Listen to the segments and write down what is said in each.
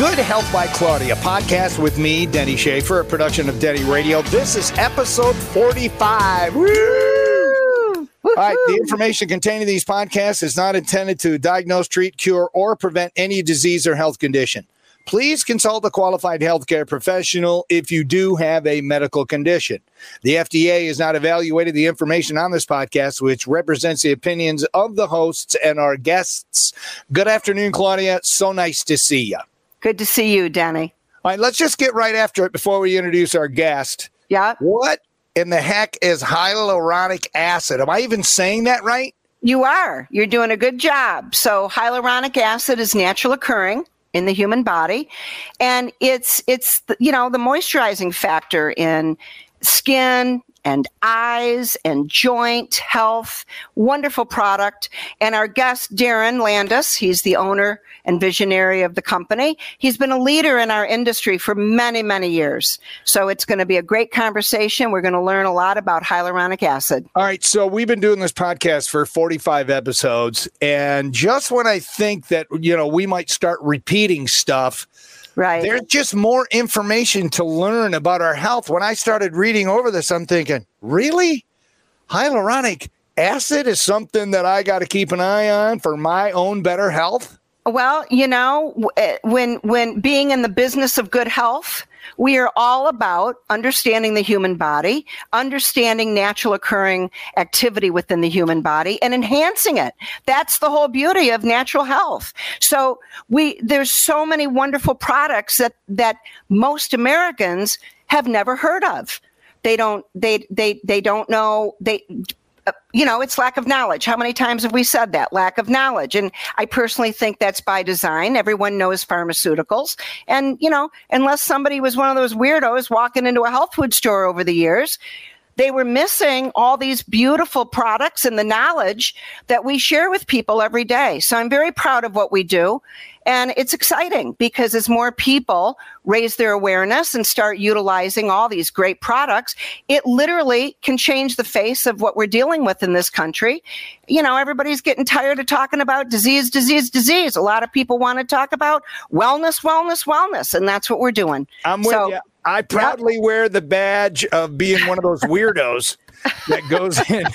Good Health by Claudia podcast with me, Denny Schaefer, a production of Denny Radio. This is episode 45. Woo! All right, the information contained in these podcasts is not intended to diagnose, treat, cure, or prevent any disease or health condition. Please consult a qualified healthcare professional if you do have a medical condition. The FDA has not evaluated the information on this podcast, which represents the opinions of the hosts and our guests. Good afternoon, Claudia. So nice to see you. Good to see you, Danny. All right, let's just get right after it before we introduce our guest. Yeah. What in the heck is hyaluronic acid? Am I even saying that right? You are. You're doing a good job. So, hyaluronic acid is natural occurring in the human body and it's it's you know the moisturizing factor in skin and eyes and joint health. Wonderful product. And our guest, Darren Landis, he's the owner and visionary of the company. He's been a leader in our industry for many, many years. So it's going to be a great conversation. We're going to learn a lot about hyaluronic acid. All right. So we've been doing this podcast for 45 episodes. And just when I think that, you know, we might start repeating stuff, Right. There's just more information to learn about our health. When I started reading over this, I'm thinking, really? Hyaluronic acid is something that I got to keep an eye on for my own better health? Well, you know, eh, when when being in the business of good health, we are all about understanding the human body, understanding natural occurring activity within the human body and enhancing it. That's the whole beauty of natural health. So we there's so many wonderful products that that most Americans have never heard of. They don't they they they don't know they Uh, you know, it's lack of knowledge. How many times have we said that? Lack of knowledge. And I personally think that's by design. Everyone knows pharmaceuticals. And, you know, unless somebody was one of those weirdos walking into a health food store over the years, they were missing all these beautiful products and the knowledge that we share with people every day. So I'm very proud of what we do. And it's exciting because as more people raise their awareness and start utilizing all these great products, it literally can change the face of what we're dealing with in this country. You know, everybody's getting tired of talking about disease, disease, disease. A lot of people want to talk about wellness, wellness, wellness. And that's what we're doing. I'm with so, you. I proudly yep. wear the badge of being one of those weirdos that goes in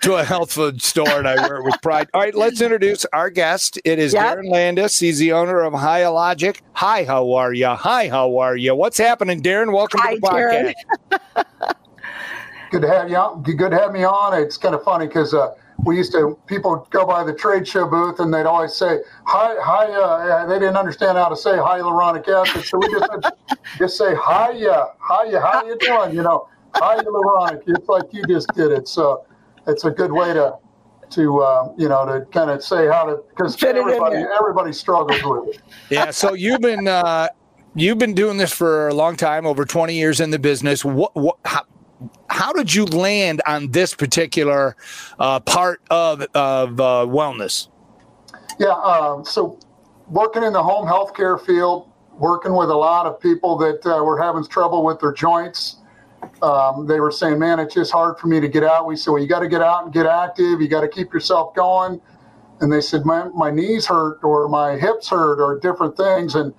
to a health food store and I wear it with pride. All right, let's introduce our guest. It is yep. Darren Landis. He's the owner of Hyalogic. Hi, how are you? Hi, how are you? What's happening, Darren? Welcome Hi, to the podcast. good to have you on. Good to have me on. It's kind of funny because uh, we used to people go by the trade show booth and they'd always say hi hi uh, they didn't understand how to say hyaluronic acid. So we just just say hi yeah hi yeah how you doing? You know hyaluronic it's like you just did it. So it's a good way to to uh, you know to kind of say how to because everybody everybody struggles with it. Yeah so you've been uh you've been doing this for a long time over 20 years in the business. What, what how, how did you land on this particular uh, part of, of uh, wellness? Yeah, uh, so working in the home healthcare field, working with a lot of people that uh, were having trouble with their joints. Um, they were saying, "Man, it's just hard for me to get out." We said, "Well, you got to get out and get active. You got to keep yourself going." And they said, "My my knees hurt, or my hips hurt, or different things." And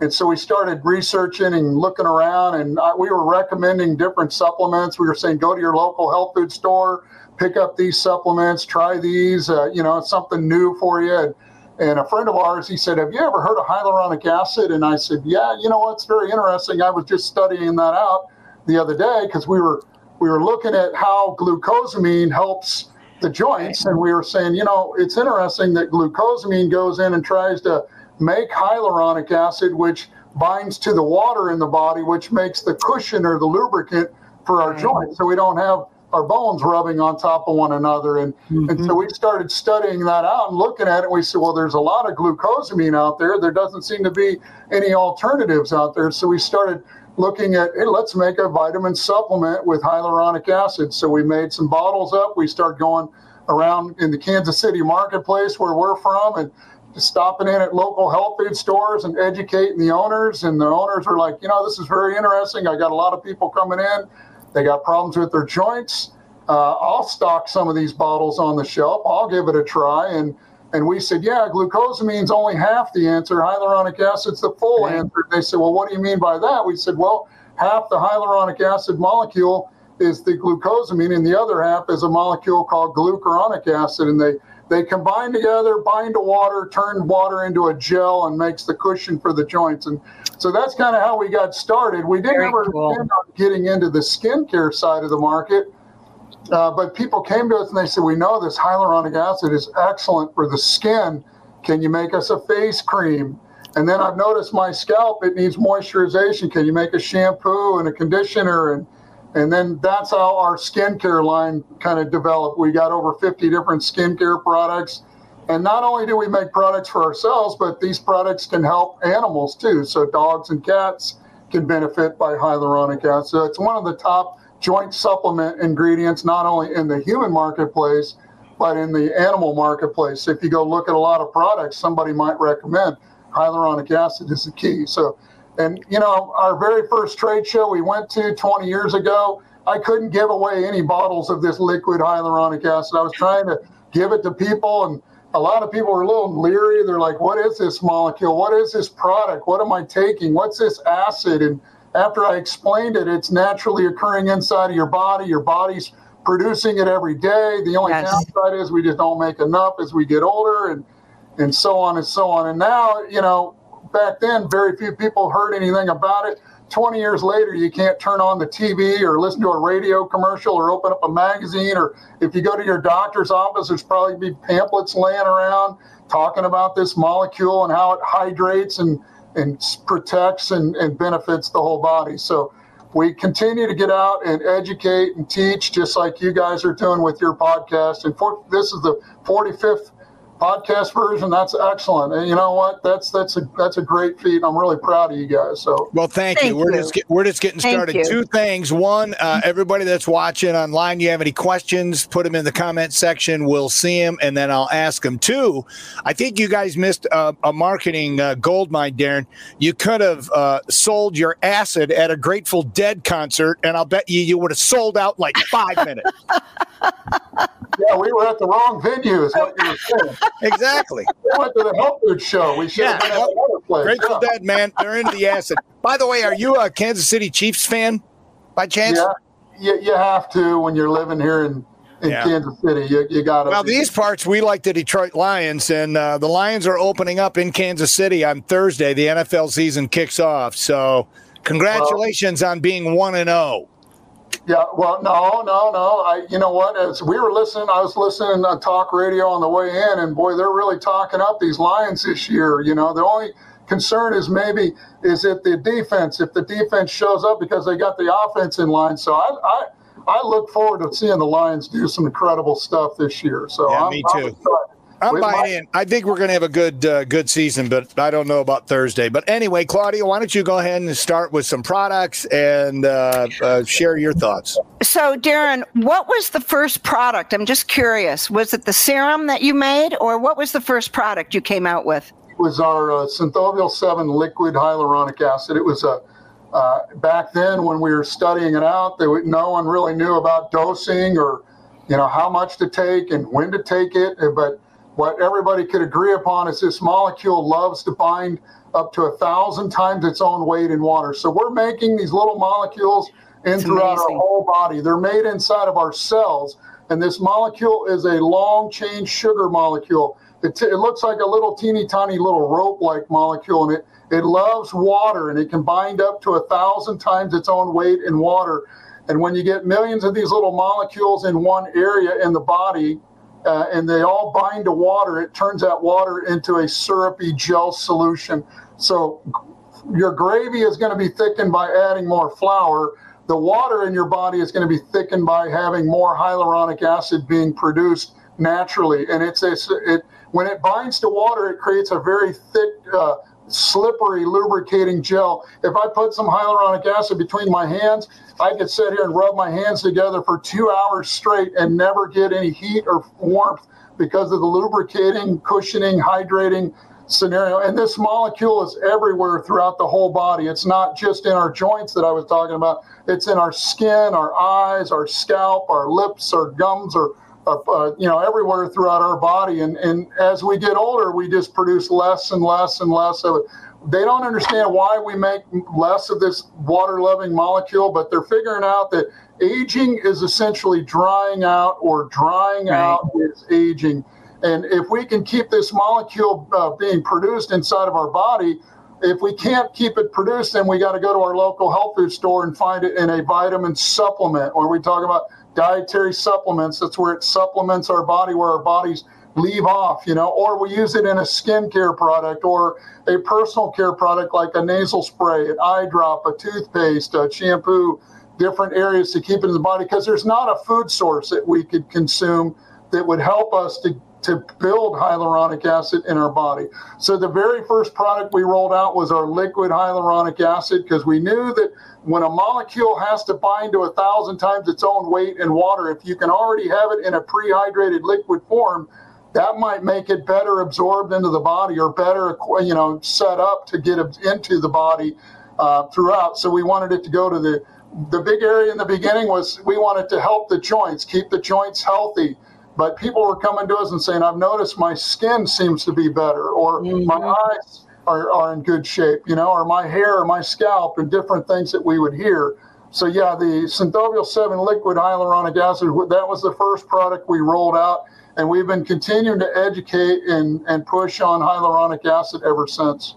and so we started researching and looking around, and we were recommending different supplements. We were saying, go to your local health food store, pick up these supplements, try these. Uh, you know, it's something new for you. And, and, a friend of ours, he said, "Have you ever heard of hyaluronic acid?" And I said, "Yeah, you know what's very interesting. I was just studying that out the other day because we were we were looking at how glucosamine helps the joints, and we were saying, you know, it's interesting that glucosamine goes in and tries to make hyaluronic acid, which binds to the water in the body, which makes the cushion or the lubricant for our mm-hmm. joints. So we don't have our bones rubbing on top of one another. And, mm-hmm. and so we started studying that out and looking at it. We said, well, there's a lot of glucosamine out there. There doesn't seem to be any alternatives out there. So we started looking at, hey, let's make a vitamin supplement with hyaluronic acid. So we made some bottles up. We started going around in the Kansas City marketplace where we're from and stopping in at local health food stores and educating the owners. And the owners are like, you know, this is very interesting. I got a lot of people coming in. They got problems with their joints. Uh, I'll stock some of these bottles on the shelf. I'll give it a try. And And we said, yeah, glucosamine's only half the answer. Hyaluronic acid's the full right. answer. They said, well, what do you mean by that? We said, well, half the hyaluronic acid molecule is the glucosamine, and the other half is a molecule called glucuronic acid. And they they combine together, bind to water, turn water into a gel, and makes the cushion for the joints. And so that's kind of how we got started. We didn't Very ever cool. end up getting into the skincare side of the market. Uh, but people came to us and they said, We know this hyaluronic acid is excellent for the skin. Can you make us a face cream? And then I've noticed my scalp, it needs moisturization. Can you make a shampoo and a conditioner? And and then that's how our skincare line kind of developed. We got over 50 different skincare products. And not only do we make products for ourselves, but these products can help animals too. So dogs and cats can benefit by hyaluronic acid. So it's one of the top joint supplement ingredients, not only in the human marketplace, but in the animal marketplace. If you go look at a lot of products, somebody might recommend hyaluronic acid is the key. So and, you know, our very first trade show we went to 20 years ago, I couldn't give away any bottles of this liquid hyaluronic acid. I was trying to give it to people, and a lot of people were a little leery. They're like, what is this molecule? What is this product? What am I taking? What's this acid? And after I explained it, it's naturally occurring inside of your body. Your body's producing it every day. The only yes. downside is we just don't make enough as we get older and and so on and so on. And now, you know, back then, very few people heard anything about it. 20 years later, you can't turn on the TV or listen to a radio commercial or open up a magazine. Or if you go to your doctor's office, there's probably be pamphlets laying around talking about this molecule and how it hydrates and, and protects and, and benefits the whole body. So we continue to get out and educate and teach, just like you guys are doing with your podcast. And for, this is the 45th podcast version that's excellent. And you know what? That's that's a that's a great feat. I'm really proud of you guys. So well thank, thank you. we're just get, we're just getting started. two things. One uh, everybody that's watching online you have any questions put them in the comment section. We'll see them and then i'll ask them two i think you guys missed a, a marketing uh, gold mine darren. You could have uh, sold your acid at a grateful dead concert and i'll bet you you would have sold out like five minutes yeah we were at the wrong venue is what you were saying exactly. We went to the health food show. We should yeah. have been at another place. Grateful yeah. Dead, man. They're into the acid. By the way, are you a Kansas City Chiefs fan by chance? Yeah, you, you have to when you're living here in, in yeah. Kansas City. You, you got to. Well, be. these parts, we like the Detroit Lions, and uh, the Lions are opening up in Kansas City on Thursday. The NFL season kicks off. So, congratulations well, on being 1 and 0. Yeah, well, no, no, no. I, you know what? As we were listening, I was listening to talk radio on the way in, and boy, they're really talking up these Lions this year. You know, the only concern is maybe is it the defense. If the defense shows up because they got the offense in line, so I, I, I look forward to seeing the Lions do some incredible stuff this year. So yeah, I'm, me too. I'm I'm buying in. I think we're going to have a good uh, good season, but I don't know about Thursday. But anyway, Claudia, why don't you go ahead and start with some products and uh, uh, share your thoughts? So, Darren, what was the first product? I'm just curious. Was it the serum that you made, or what was the first product you came out with? It was our uh, Synthovial 7 liquid hyaluronic acid. It was a uh, back then when we were studying it out, they, no one really knew about dosing or you know how much to take and when to take it, but what everybody could agree upon is this molecule loves to bind up to a thousand times its own weight in water. So we're making these little molecules in throughout amazing. our whole body. They're made inside of our cells. And this molecule is a long chain sugar molecule. It, t- it looks like a little teeny tiny little rope like molecule, and it, it loves water and it can bind up to a thousand times its own weight in water. And when you get millions of these little molecules in one area in the body, uh, and they all bind to water, it turns that water into a syrupy gel solution. So your gravy is going to be thickened by adding more flour. The water in your body is going to be thickened by having more hyaluronic acid being produced naturally. And it's a, it when it binds to water, it creates a very thick, uh, slippery, lubricating gel. If I put some hyaluronic acid between my hands, I could sit here and rub my hands together for two hours straight and never get any heat or warmth because of the lubricating, cushioning, hydrating scenario. And this molecule is everywhere throughout the whole body. It's not just in our joints that I was talking about, it's in our skin, our eyes, our scalp, our lips, our gums, our uh, uh, you know, everywhere throughout our body. And, and as we get older, we just produce less and less and less of it. They don't understand why we make less of this water loving molecule, but they're figuring out that aging is essentially drying out or drying right. out is aging. And if we can keep this molecule uh, being produced inside of our body, if we can't keep it produced, then we got to go to our local health food store and find it in a vitamin supplement, or we talk about dietary supplements. That's where it supplements our body, where our bodies leave off, you know, or we use it in a skincare product or a personal care product like a nasal spray, an eye drop, a toothpaste, a shampoo, different areas to keep it in the body because there's not a food source that we could consume that would help us to to build hyaluronic acid in our body. So the very first product we rolled out was our liquid hyaluronic acid because we knew that when a molecule has to bind to a thousand times its own weight in water, if you can already have it in a prehydrated liquid form, that might make it better absorbed into the body or better, you know, set up to get into the body uh, throughout. So we wanted it to go to the the big area in the beginning was we wanted to help the joints, keep the joints healthy. But people were coming to us and saying, I've noticed my skin seems to be better, or mm-hmm. my eyes are, are in good shape, you know, or my hair or my scalp, and different things that we would hear. So, yeah, the Synthovial 7 liquid hyaluronic acid, that was the first product we rolled out. And we've been continuing to educate and, and push on hyaluronic acid ever since.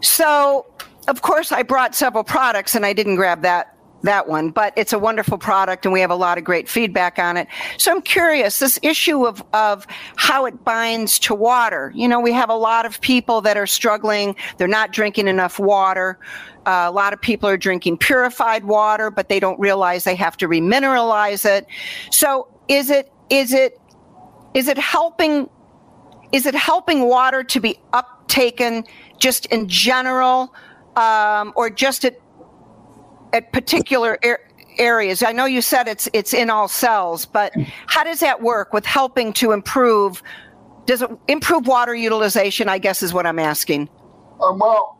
So, of course, I brought several products and I didn't grab that that one, but it's a wonderful product and we have a lot of great feedback on it. So I'm curious, this issue of, of how it binds to water. You know, we have a lot of people that are struggling. They're not drinking enough water. Uh, a lot of people are drinking purified water, but they don't realize they have to remineralize it. So is it, is it, is it helping, is it helping water to be uptaken just in general? Um, or just at at particular er- areas? I know you said it's it's in all cells, but how does that work with helping to improve? Does it improve water utilization? I guess is what I'm asking. Um, well,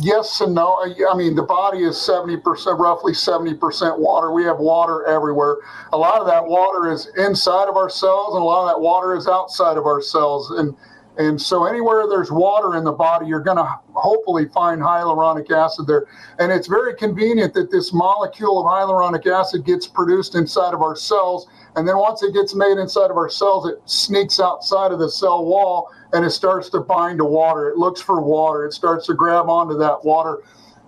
yes and no. I mean, the body is 70%, roughly 70% water. We have water everywhere. A lot of that water is inside of our cells, and a lot of that water is outside of our cells. And and so, anywhere there's water in the body, you're going to hopefully find hyaluronic acid there. And it's very convenient that this molecule of hyaluronic acid gets produced inside of our cells. And then, once it gets made inside of our cells, it sneaks outside of the cell wall and it starts to bind to water. It looks for water, it starts to grab onto that water.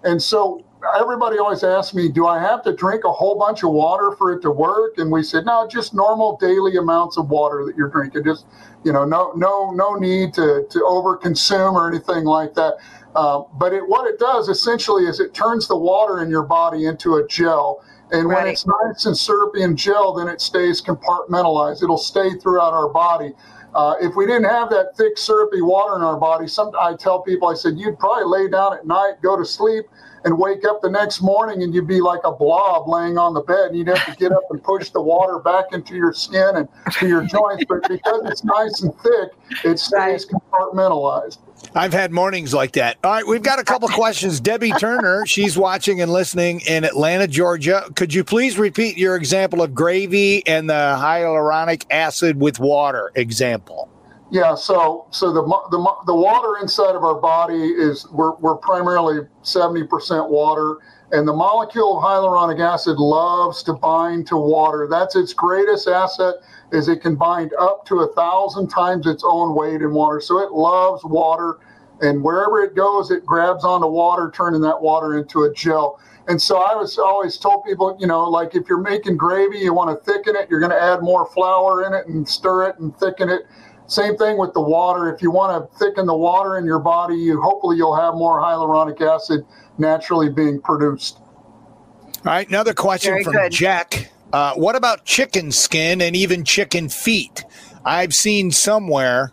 And so, everybody always asks me, do I have to drink a whole bunch of water for it to work? And we said, no, just normal daily amounts of water that you're drinking. Just, you know, no, no, no need to, to overconsume or anything like that. Uh, but it, what it does essentially is it turns the water in your body into a gel. And right. when it's nice and syrupy and gel, then it stays compartmentalized. It'll stay throughout our body. Uh, if we didn't have that thick, syrupy water in our body, some I tell people, I said, you'd probably lay down at night, go to sleep, and wake up the next morning and you'd be like a blob laying on the bed and you'd have to get up and push the water back into your skin and to your joints. But because it's nice and thick, it stays compartmentalized. I've had mornings like that. All right, we've got a couple questions. Debbie Turner, she's watching and listening in Atlanta, Georgia. Could you please repeat your example of gravy and the hyaluronic acid with water example? Yeah, so so the, the the water inside of our body is we're, we're primarily 70% water, and the molecule of hyaluronic acid loves to bind to water. That's its greatest asset is it can bind up to a thousand times its own weight in water. So it loves water, and wherever it goes, it grabs onto water, turning that water into a gel. And so I was always told people, you know, like if you're making gravy, you want to thicken it, you're going to add more flour in it and stir it and thicken it same thing with the water. If you want to thicken the water in your body, you hopefully you'll have more hyaluronic acid naturally being produced. All right, another question Very from good. Jack. Uh, what about chicken skin and even chicken feet? I've seen somewhere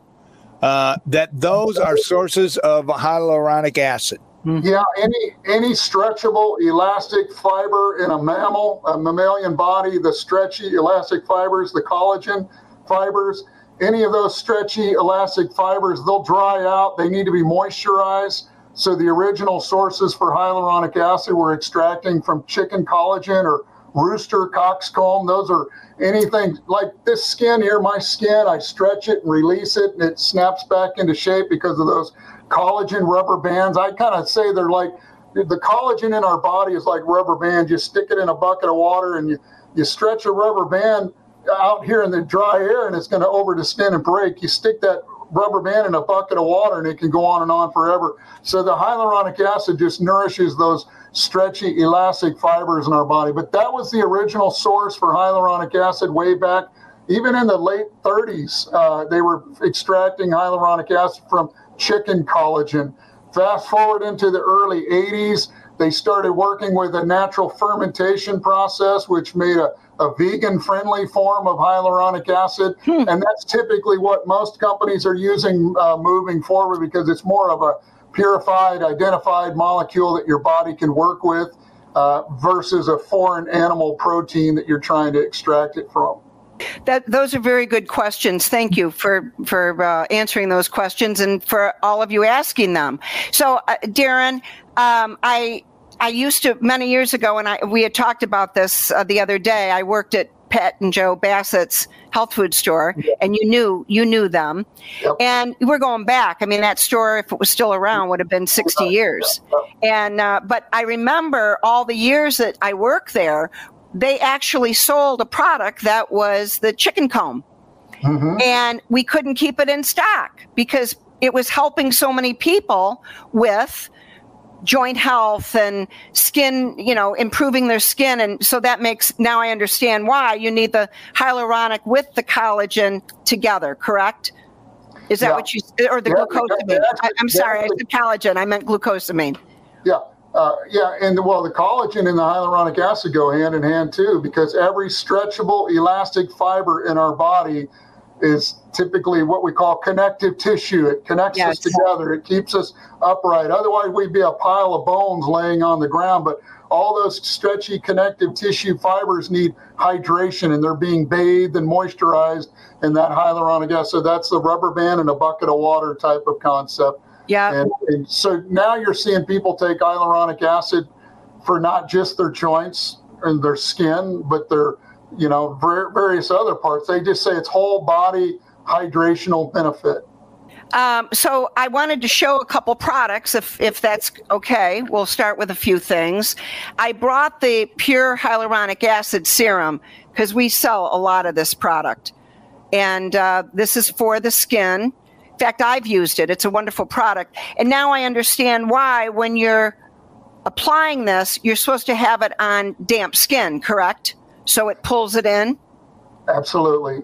uh, that those are sources of hyaluronic acid. Mm-hmm. Yeah, any any stretchable elastic fiber in a mammal, a mammalian body, the stretchy elastic fibers, the collagen fibers, any of those stretchy elastic fibers, they'll dry out. They need to be moisturized. So the original sources for hyaluronic acid we're extracting from chicken collagen or rooster coxcomb. Those are anything like this skin here, my skin, I stretch it and release it and it snaps back into shape because of those collagen rubber bands. I kind of say they're like the collagen in our body is like rubber band. You stick it in a bucket of water and you, you stretch a rubber band out here in the dry air and it's going to over skin and break. You stick that rubber band in a bucket of water and it can go on and on forever. So the hyaluronic acid just nourishes those stretchy, elastic fibers in our body. But that was the original source for hyaluronic acid way back. Even in the late 30s, uh, they were extracting hyaluronic acid from chicken collagen. Fast forward into the early 80s, they started working with a natural fermentation process, which made a, a vegan friendly form of hyaluronic acid. Hmm. And that's typically what most companies are using uh, moving forward because it's more of a purified, identified molecule that your body can work with uh, versus a foreign animal protein that you're trying to extract it from. That those are very good questions. Thank you for for uh, answering those questions and for all of you asking them. So, uh, Darren, um, I I used to many years ago, and I we had talked about this uh, the other day. I worked at Pat and Joe Bassett's health food store, and you knew you knew them, yep. and we're going back. I mean, that store, if it was still around, would have been sixty years. And uh, but I remember all the years that I worked there. They actually sold a product that was the chicken comb, mm-hmm. and we couldn't keep it in stock because it was helping so many people with joint health and skin, you know, improving their skin. And so that makes, now I understand why you need the hyaluronic with the collagen together, correct? Is that yeah. what you, said? or the yeah, glucosamine? I, am sorry, I said collagen. I meant glucosamine. Yeah. Uh, yeah, and well, the collagen and the hyaluronic acid go hand in hand too, because every stretchable, elastic fiber in our body is typically what we call connective tissue. It connects yes. us together. It keeps us upright. Otherwise, we'd be a pile of bones laying on the ground. But all those stretchy connective tissue fibers need hydration, and they're being bathed and moisturized in that hyaluronic acid. So that's the rubber band and a bucket of water type of concept. Yeah. And, and so now you're seeing people take hyaluronic acid for not just their joints and their skin, but their you know, various other parts. They just say it's whole body hydrational benefit. Um, so I wanted to show a couple products, if if that's okay. We'll start with a few things. I brought the pure hyaluronic acid serum because we sell a lot of this product, and uh, this is for the skin. In fact, I've used it. It's a wonderful product, and now I understand why when you're applying this, you're supposed to have it on damp skin. Correct? So it pulls it in? Absolutely.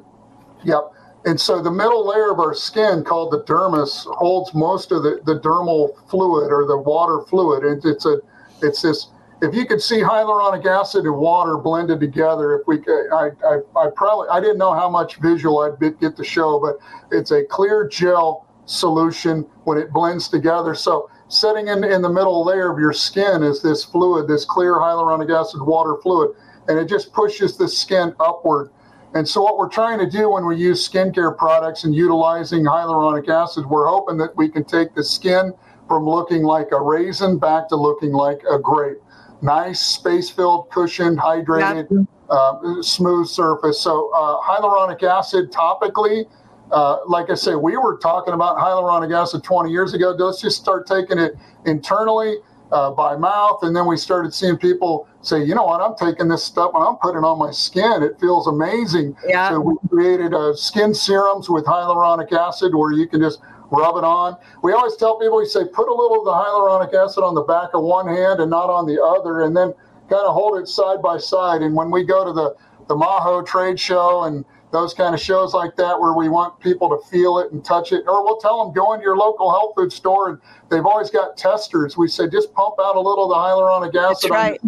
Yep. And so the middle layer of our skin, called the dermis, holds most of the, the dermal fluid or the water fluid. It, it's a, it's this. If you could see hyaluronic acid and water blended together, if we, I, I, I probably, I didn't know how much visual I'd get to show, but it's a clear gel solution when it blends together. So sitting in, in the middle layer of your skin is this fluid, this clear hyaluronic acid water fluid and it just pushes the skin upward. And so, what we're trying to do when we use skincare products and utilizing hyaluronic acid, we're hoping that we can take the skin from looking like a raisin back to looking like a grape. Nice, space filled, cushioned, hydrated, uh, smooth surface. So, uh, hyaluronic acid topically, uh, like I say, we were talking about hyaluronic acid 20 years ago. Let's just start taking it internally uh, by mouth. And then we started seeing people say, you know what, I'm taking this stuff and I'm putting it on my skin. It feels amazing. Yeah. So we created uh, skin serums with hyaluronic acid where you can just rub it on. We always tell people, we say, put a little of the hyaluronic acid on the back of one hand and not on the other, and then kind of hold it side by side. And when we go to the, the Maho trade show and those kind of shows like that where we want people to feel it and touch it. Or we'll tell them go into your local health food store and they've always got testers. We say just pump out a little of the hyaluronic acid right.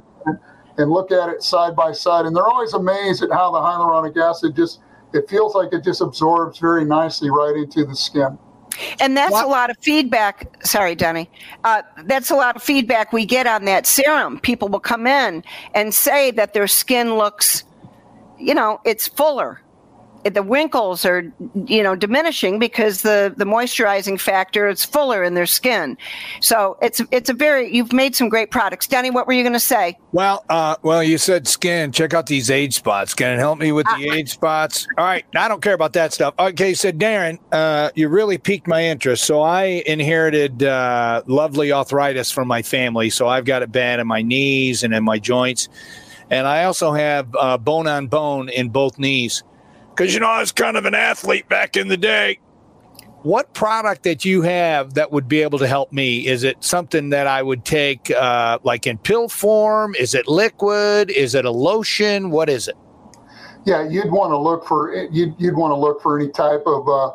and look at it side by side. And they're always amazed at how the hyaluronic acid just it feels like it just absorbs very nicely right into the skin. And that's what? a lot of feedback. Sorry, Denny. Uh, that's a lot of feedback we get on that serum. People will come in and say that their skin looks, you know, it's fuller. The wrinkles are you know diminishing because the the moisturizing factor is fuller in their skin. So it's it's a very you've made some great products. Danny what were you going to say? Well uh well you said skin. Check out these age spots. Can it help me with the uh, age spots? All right i don't care about that stuff. Okay so darren uh you really piqued my interest. So i inherited uh lovely arthritis from my family. So i've got it bad in my knees and in my joints and i also have uh, bone on bone in both knees because you know I was kind of an athlete back in the day. What product that you have that would be able to help me? Is it something that I would take uh, like in pill form? Is it liquid? Is it a lotion? What is it? Yeah, you'd want to look for you'd, you'd want to look for any type of uh,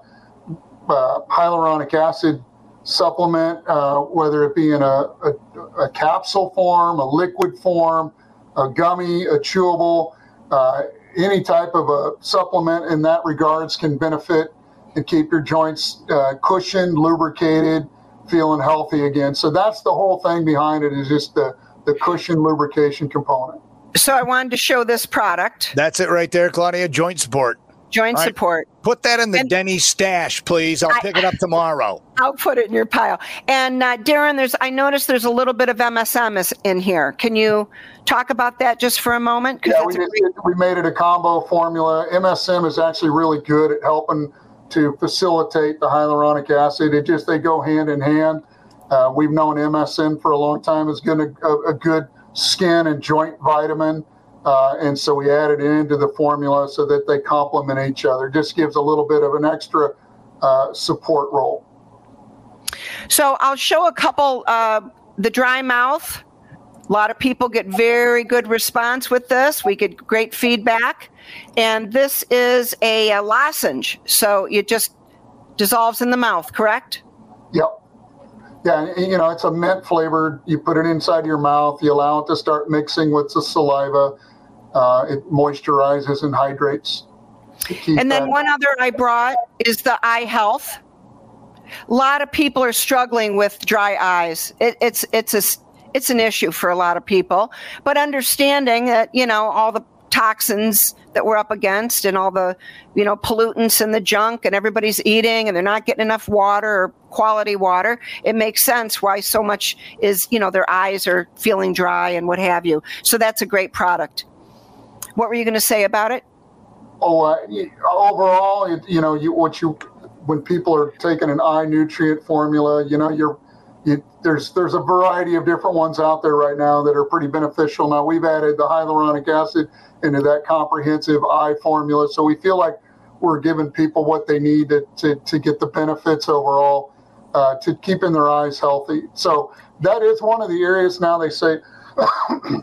uh, hyaluronic acid supplement, uh, whether it be in a, a, a, capsule form, a liquid form, a gummy, a chewable. Uh, any type of a supplement in that regards can benefit and keep your joints uh, cushioned, lubricated, feeling healthy again. So that's the whole thing behind it is just the, the cushion lubrication component. So I wanted to show this product. That's it right there, Claudia. Joint support. Joint right. support. Put that in the and Denny stash, please. I'll I, pick it up tomorrow. I'll put it in your pile. And uh, Darren, there's I noticed there's a little bit of MSM in here. Can you talk about that just for a moment? Yeah, we, great- we made it a combo formula. MSM is actually really good at helping to facilitate the hyaluronic acid. It just they go hand in hand. Uh, we've known MSM for a long time as good a, a good skin and joint vitamin. Uh, and so we added it into the formula so that they complement each other. Just gives a little bit of an extra uh, support role. So I'll show a couple. Uh, the dry mouth. A lot of people get very good response with this. We get great feedback, and this is a, a lozenge. So it just dissolves in the mouth. Correct? Yep. Yeah, you know, it's a mint flavored. You put it inside your mouth. You allow it to start mixing with the saliva uh, it moisturizes and hydrates. And then one other I brought is the eye health. A lot of people are struggling with dry eyes. It, it's it's a it's an issue for a lot of people, but understanding that you know all the toxins that we're up against and all the you know pollutants and the junk and everybody's eating and they're not getting enough water or quality water it makes sense why so much is you know their eyes are feeling dry and what have you so that's a great product what were you going to say about it? Oh, uh, overall, you know, you what you when people are taking an eye nutrient formula, you know, you're you, there's there's a variety of different ones out there right now that are pretty beneficial. Now we've added the hyaluronic acid into that comprehensive eye formula, so we feel like we're giving people what they need to to, to get the benefits overall uh, to keeping their eyes healthy. So that is one of the areas now they say.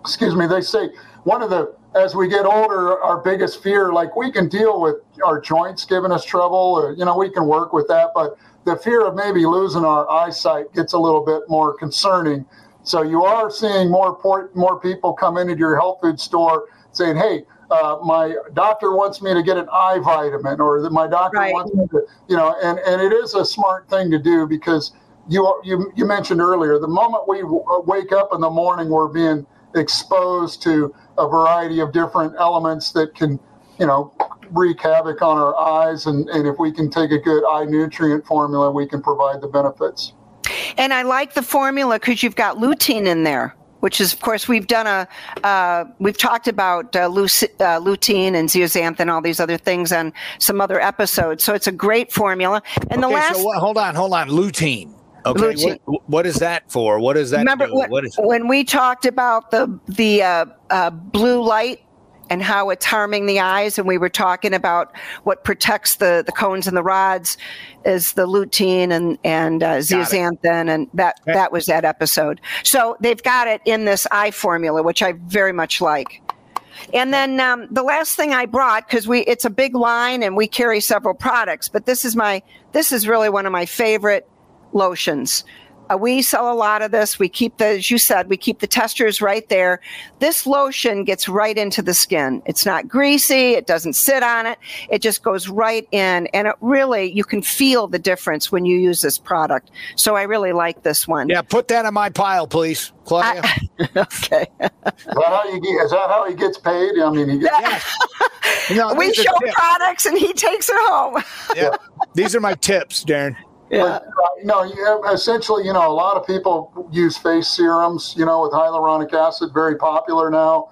excuse me. They say one of the as we get older, our biggest fear, like we can deal with our joints giving us trouble, or, you know, we can work with that, but the fear of maybe losing our eyesight gets a little bit more concerning. So you are seeing more port, more people come into your health food store saying, "Hey, uh, my doctor wants me to get an eye vitamin, or that my doctor right. wants me to, you know," and and it is a smart thing to do because you you you mentioned earlier the moment we w- wake up in the morning, we're being exposed to a variety of different elements that can, you know, wreak havoc on our eyes. And, and if we can take a good eye nutrient formula, we can provide the benefits. And I like the formula because you've got lutein in there which is, of course, we've done a, uh, we've talked about uh, uh, lutein and zeaxanthin and all these other things on some other episodes. So it's a great formula. And okay, the last, so hold on, hold on, lutein. Okay, what, what is that for? What is that? Remember when, what is when we talked about the the uh, uh, blue light and how it's harming the eyes, and we were talking about what protects the the cones and the rods is the lutein and and uh, zeaxanthin, and that okay. that was that episode. So they've got it in this eye formula, which I very much like. And then um, the last thing I brought because we it's a big line and we carry several products, but this is my this is really one of my favorite lotions. Uh, we sell a lot of this. We keep the, as you said, we keep the testers right there. This lotion gets right into the skin. It's not greasy. It doesn't sit on it. It just goes right in. And it really, you can feel the difference when you use this product. So I really like this one. Yeah, put that in my pile, please, Claudia. I, okay. Is that how you get, is that how he gets paid? I mean, he gets, yes. no, we show products and he takes it home. yeah. These are my tips, Darren. Yeah. Uh, no, you have, essentially, you know, a lot of people use face serums, you know, with hyaluronic acid, very popular now.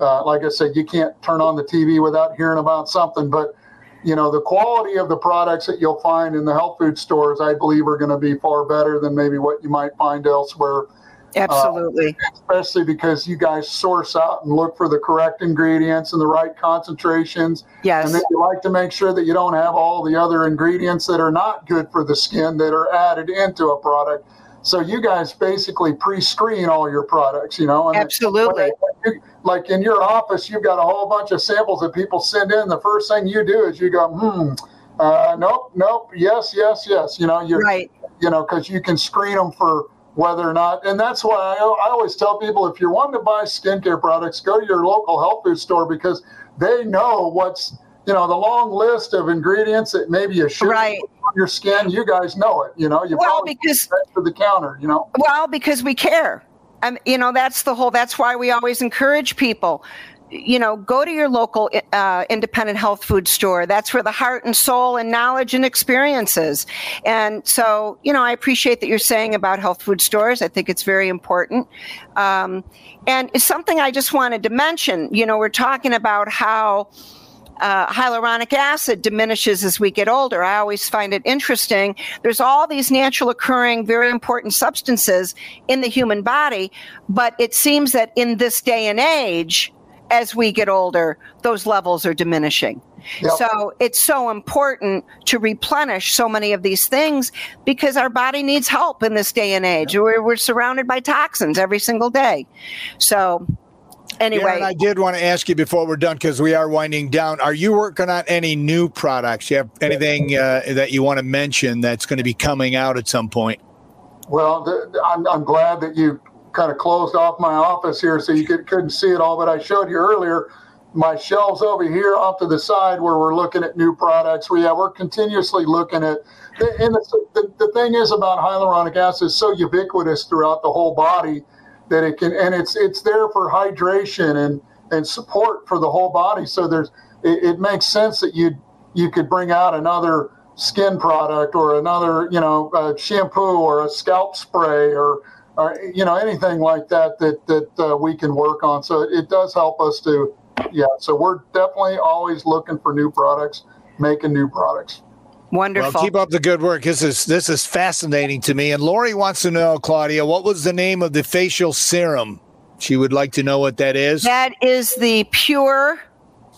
Uh, like I said, you can't turn on the TV without hearing about something. But, you know, the quality of the products that you'll find in the health food stores, I believe, are going to be far better than maybe what you might find elsewhere. Absolutely. Uh, especially because you guys source out and look for the correct ingredients and the right concentrations. Yes. And then you like to make sure that you don't have all the other ingredients that are not good for the skin that are added into a product. So you guys basically pre-screen all your products, you know. And Absolutely. like in your office, you've got a whole bunch of samples that people send in. The first thing you do is you go, hmm, uh, nope, nope, yes, yes, yes. You know, you Right. you know, because you can screen them for whether or not, and that's why I, I always tell people if you're wanting to buy skincare products, go to your local health food store because they know what's, you know, the long list of ingredients that maybe you should Right. on your skin. You guys know it, you know. You Well, because to the counter, you know. Well, because we care. Um, you know, that's the whole, that's why we always encourage people. You know, go to your local uh, independent health food store. That's where the heart and soul and knowledge and experiences. And so, you know, I appreciate that you're saying about health food stores. I think it's very important. Um, and it's something I just wanted to mention. You know, we're talking about how uh, hyaluronic acid diminishes as we get older. I always find it interesting. There's all these natural occurring, very important substances in the human body, but it seems that in this day and age, as we get older, those levels are diminishing. Yep. So it's so important to replenish so many of these things because our body needs help in this day and age. We're, we're surrounded by toxins every single day. So anyway. Darren, I did want to ask you before we're done because we are winding down. Are you working on any new products? You have anything uh, that you want to mention that's going to be coming out at some point? Well, the, the- I'm, I'm glad that you kind of closed off my office here so you could, couldn't see it all, but I showed you earlier my shelves over here off to the side where we're looking at new products. We, yeah, we're continuously looking at, and the, the, the thing is about hyaluronic acid is so ubiquitous throughout the whole body that it can, and it's, it's there for hydration and, and support for the whole body. So there's, it, it makes sense that you, you could bring out another skin product or another, you know, shampoo or a scalp spray or, or you know anything like that that that uh, we can work on. So it does help us to, yeah. So we're definitely always looking for new products, making new products. Wonderful. Well, keep up the good work. This is this is fascinating to me. And Lori wants to know, Claudia, what was the name of the facial serum? She would like to know what that is. That is the pure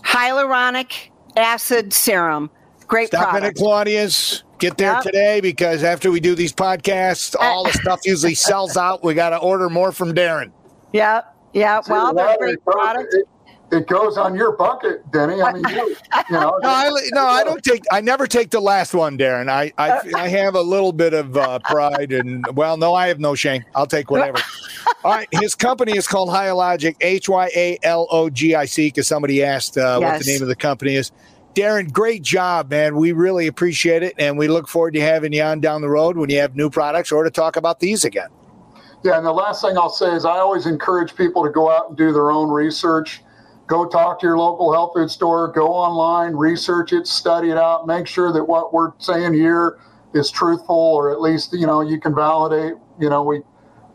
hyaluronic acid serum. Great Stop in at product. Claudia's. Get there Yep. today because after we do these podcasts, all the stuff usually sells out. We got to order more from Darren. Yeah, yeah. Well, they're great it, goes, products. it, it goes on your bucket, Denny. I mean, you, you know. No, I, no, I don't take. I never take the last one, Darren. I, I, I have a little bit of uh, pride, and well, no, I have no shame. I'll take whatever. All right, his company is called Hyalogic, H Y A L O G I C, because somebody asked uh, what the name of the company is. Darren, great job, man. We really appreciate it, and we look forward to having you on down the road when you have new products or to talk about these again. Yeah, and the last thing I'll say is I always encourage people to go out and do their own research. Go talk to your local health food store, go online, research it, study it out, make sure that what we're saying here is truthful or at least, you know, you can validate, you know, we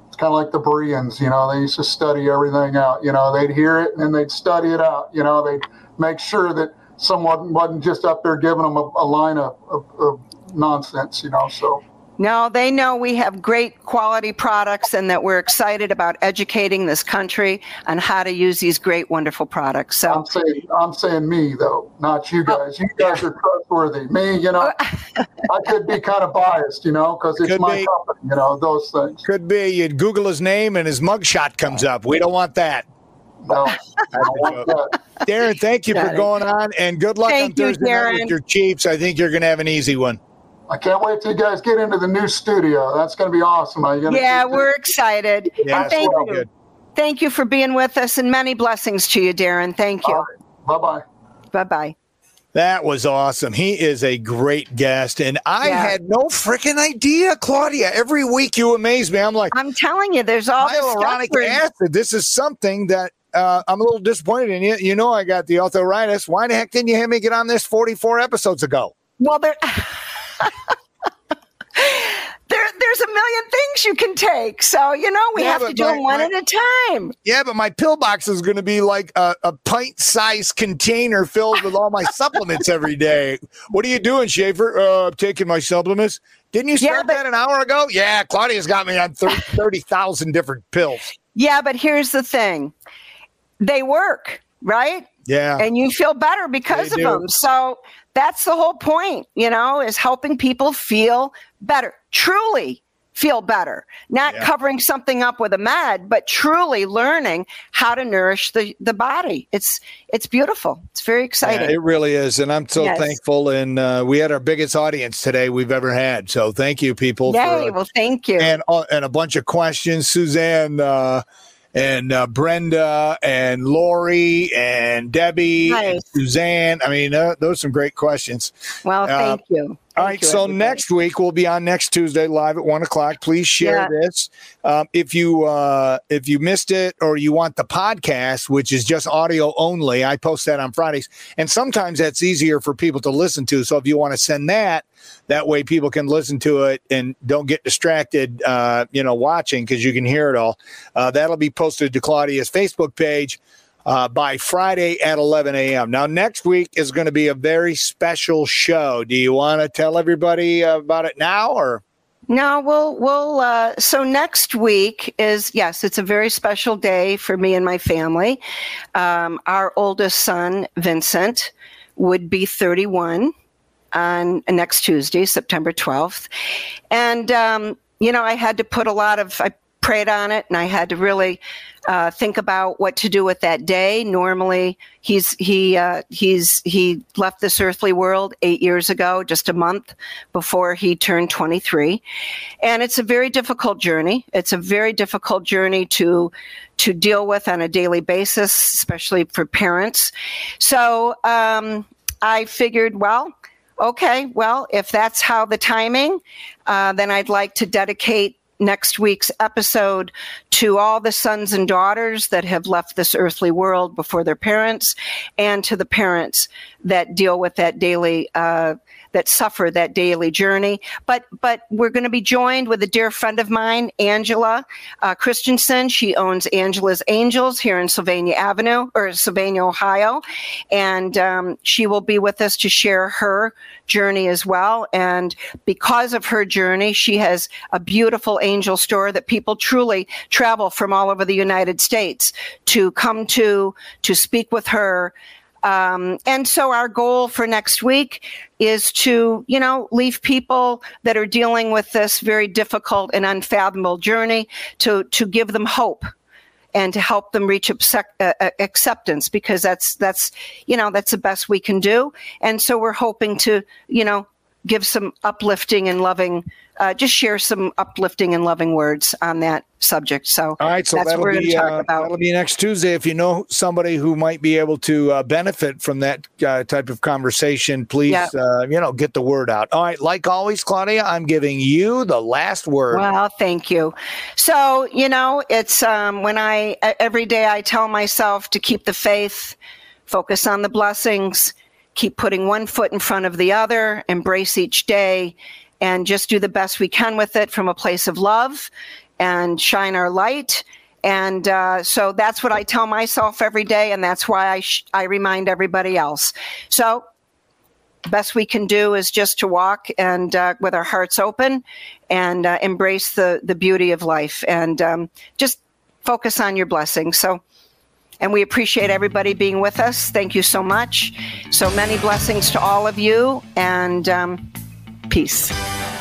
it's kind of like the Bereans, you know, they used to study everything out, you know, they'd hear it and then they'd study it out, you know, they'd make sure that someone wasn't just up there giving them a, a line of, of, of nonsense, you know, so. No, they know we have great quality products and that we're excited about educating this country on how to use these great, wonderful products. So, I'm saying I'm saying me though, not you oh. guys. You guys are trustworthy. Me, you know, oh. I could be kind of biased, you know, because it's Could my be. company, you know, those things. Could be you'd Google his name and his mugshot comes up. We don't want that. No, I don't want that. Darren, thank you for it. going on, and good luck Thank on you, Thursday night with your Chiefs. I think you're going to have an easy one. I can't wait till you guys get into the new studio. That's going to be awesome. Are you gonna Yeah, we're excited. Yeah, And thank well, you. good. Thank you for being with us and many blessings to you, Darren. Thank you. Bye bye. Bye bye. That was awesome. He is a great guest, and I Yeah. had no freaking idea, Claudia. Every week you amaze me. I'm like, I'm telling you, there's all this stuff. hyaluronic where- acid. This is something that uh, I'm a little disappointed in you. You know, I got the arthritis. Why the heck didn't you have me get on this 44 episodes ago? Well, there, there, there's a million things you can take. So you know, we Yeah, have to do my- them one my- at a time. Yeah, but my pill box is going to be like a, a pint-sized container filled with all my supplements every day. What are you doing, Schaefer? Uh, I'm taking my supplements. Didn't you Yeah, start but- that an hour ago? Yeah, Claudia's got me on 30,000 different pills. Yeah, but here's the thing: they work, right? Yeah. and you feel better because They of do. them. So that's the whole point, you know, is helping people feel better, truly feel better, not Yeah. covering something up with a med, but truly learning how to nourish the, the body. It's it's beautiful. It's very exciting. Yeah, it really is, and I'm so Yes. thankful. And uh, we had our biggest audience today we've ever had. So thank you, people, Yay! for well, thank you. and uh, and a bunch of questions. Suzanne uh, and uh, Brenda and Lori and Debbie and Suzanne. I mean, uh, those are some great questions. well, uh, thank you. All right, you, so everybody. next week we'll be on next Tuesday live at one o'clock. Please share Yeah. this. Um, if you uh, if you missed it or you want the podcast, which is just audio only, I post that on Fridays, and sometimes that's easier for people to listen to. So if you want to send that, that way people can listen to it and don't get distracted, uh, you know, watching because you can hear it all. Uh, that'll be posted to Claudia's Facebook page uh, by Friday at 11 a.m. Now, next week is going to be a very special show. Do you want to tell everybody about it now or? No, we'll we'll uh, so next week is yes, it's a very special day for me and my family. Um, our oldest son, Vincent, would be 31 on next Tuesday, September 12th, and um, you know I had to put a lot of I prayed on it, and I had to really uh, think about what to do with that day. Normally, he's he uh, he's he left this earthly world eight years ago, just a month before he turned 23, and it's a very difficult journey. It's a very difficult journey to to deal with on a daily basis, especially for parents. So um, I figured, well. Okay, well, if that's how the timing, uh, then I'd like to dedicate next week's episode to all the sons and daughters that have left this earthly world before their parents and to the parents that deal with that daily uh, that suffer that daily journey. But but we're going to be joined with a dear friend of mine angela uh, christensen. She owns angela's angels here in sylvania avenue or sylvania ohio. And um, she will be with us to share her journey as well. And because of her journey she has a beautiful angel store that people truly travel from all over the united states to come to to speak with her um, and so our goal for next week is to, you know, leave people that are dealing with this very difficult and unfathomable journey to to give them hope and to help them reach uh, uh, acceptance because that's that's you know that's the best we can do. And so we're hoping to, you know, give some uplifting and loving, uh, just share some uplifting and loving words on that subject. So All right, so that's that'll what we're going be to talk uh, about. that'll be next Tuesday. If you know somebody who might be able to uh, benefit from that uh, type of conversation, please, uh, you know, get the word out. All right, like always, Claudia, I'm giving you the last word. Well, thank you. So, you know, it's um, when I every day I tell myself to keep the faith, focus on the blessings, keep putting one foot in front of the other, embrace each day, and just do the best we can with it from a place of love and shine our light. And uh, so that's what I tell myself every day, and that's why I, sh- I remind everybody else. So, best we can do is just to walk and uh, with our hearts open and uh, embrace the the beauty of life and um, just focus on your blessings so and we appreciate everybody being with us thank you so much so many blessings to all of you and um, Peace.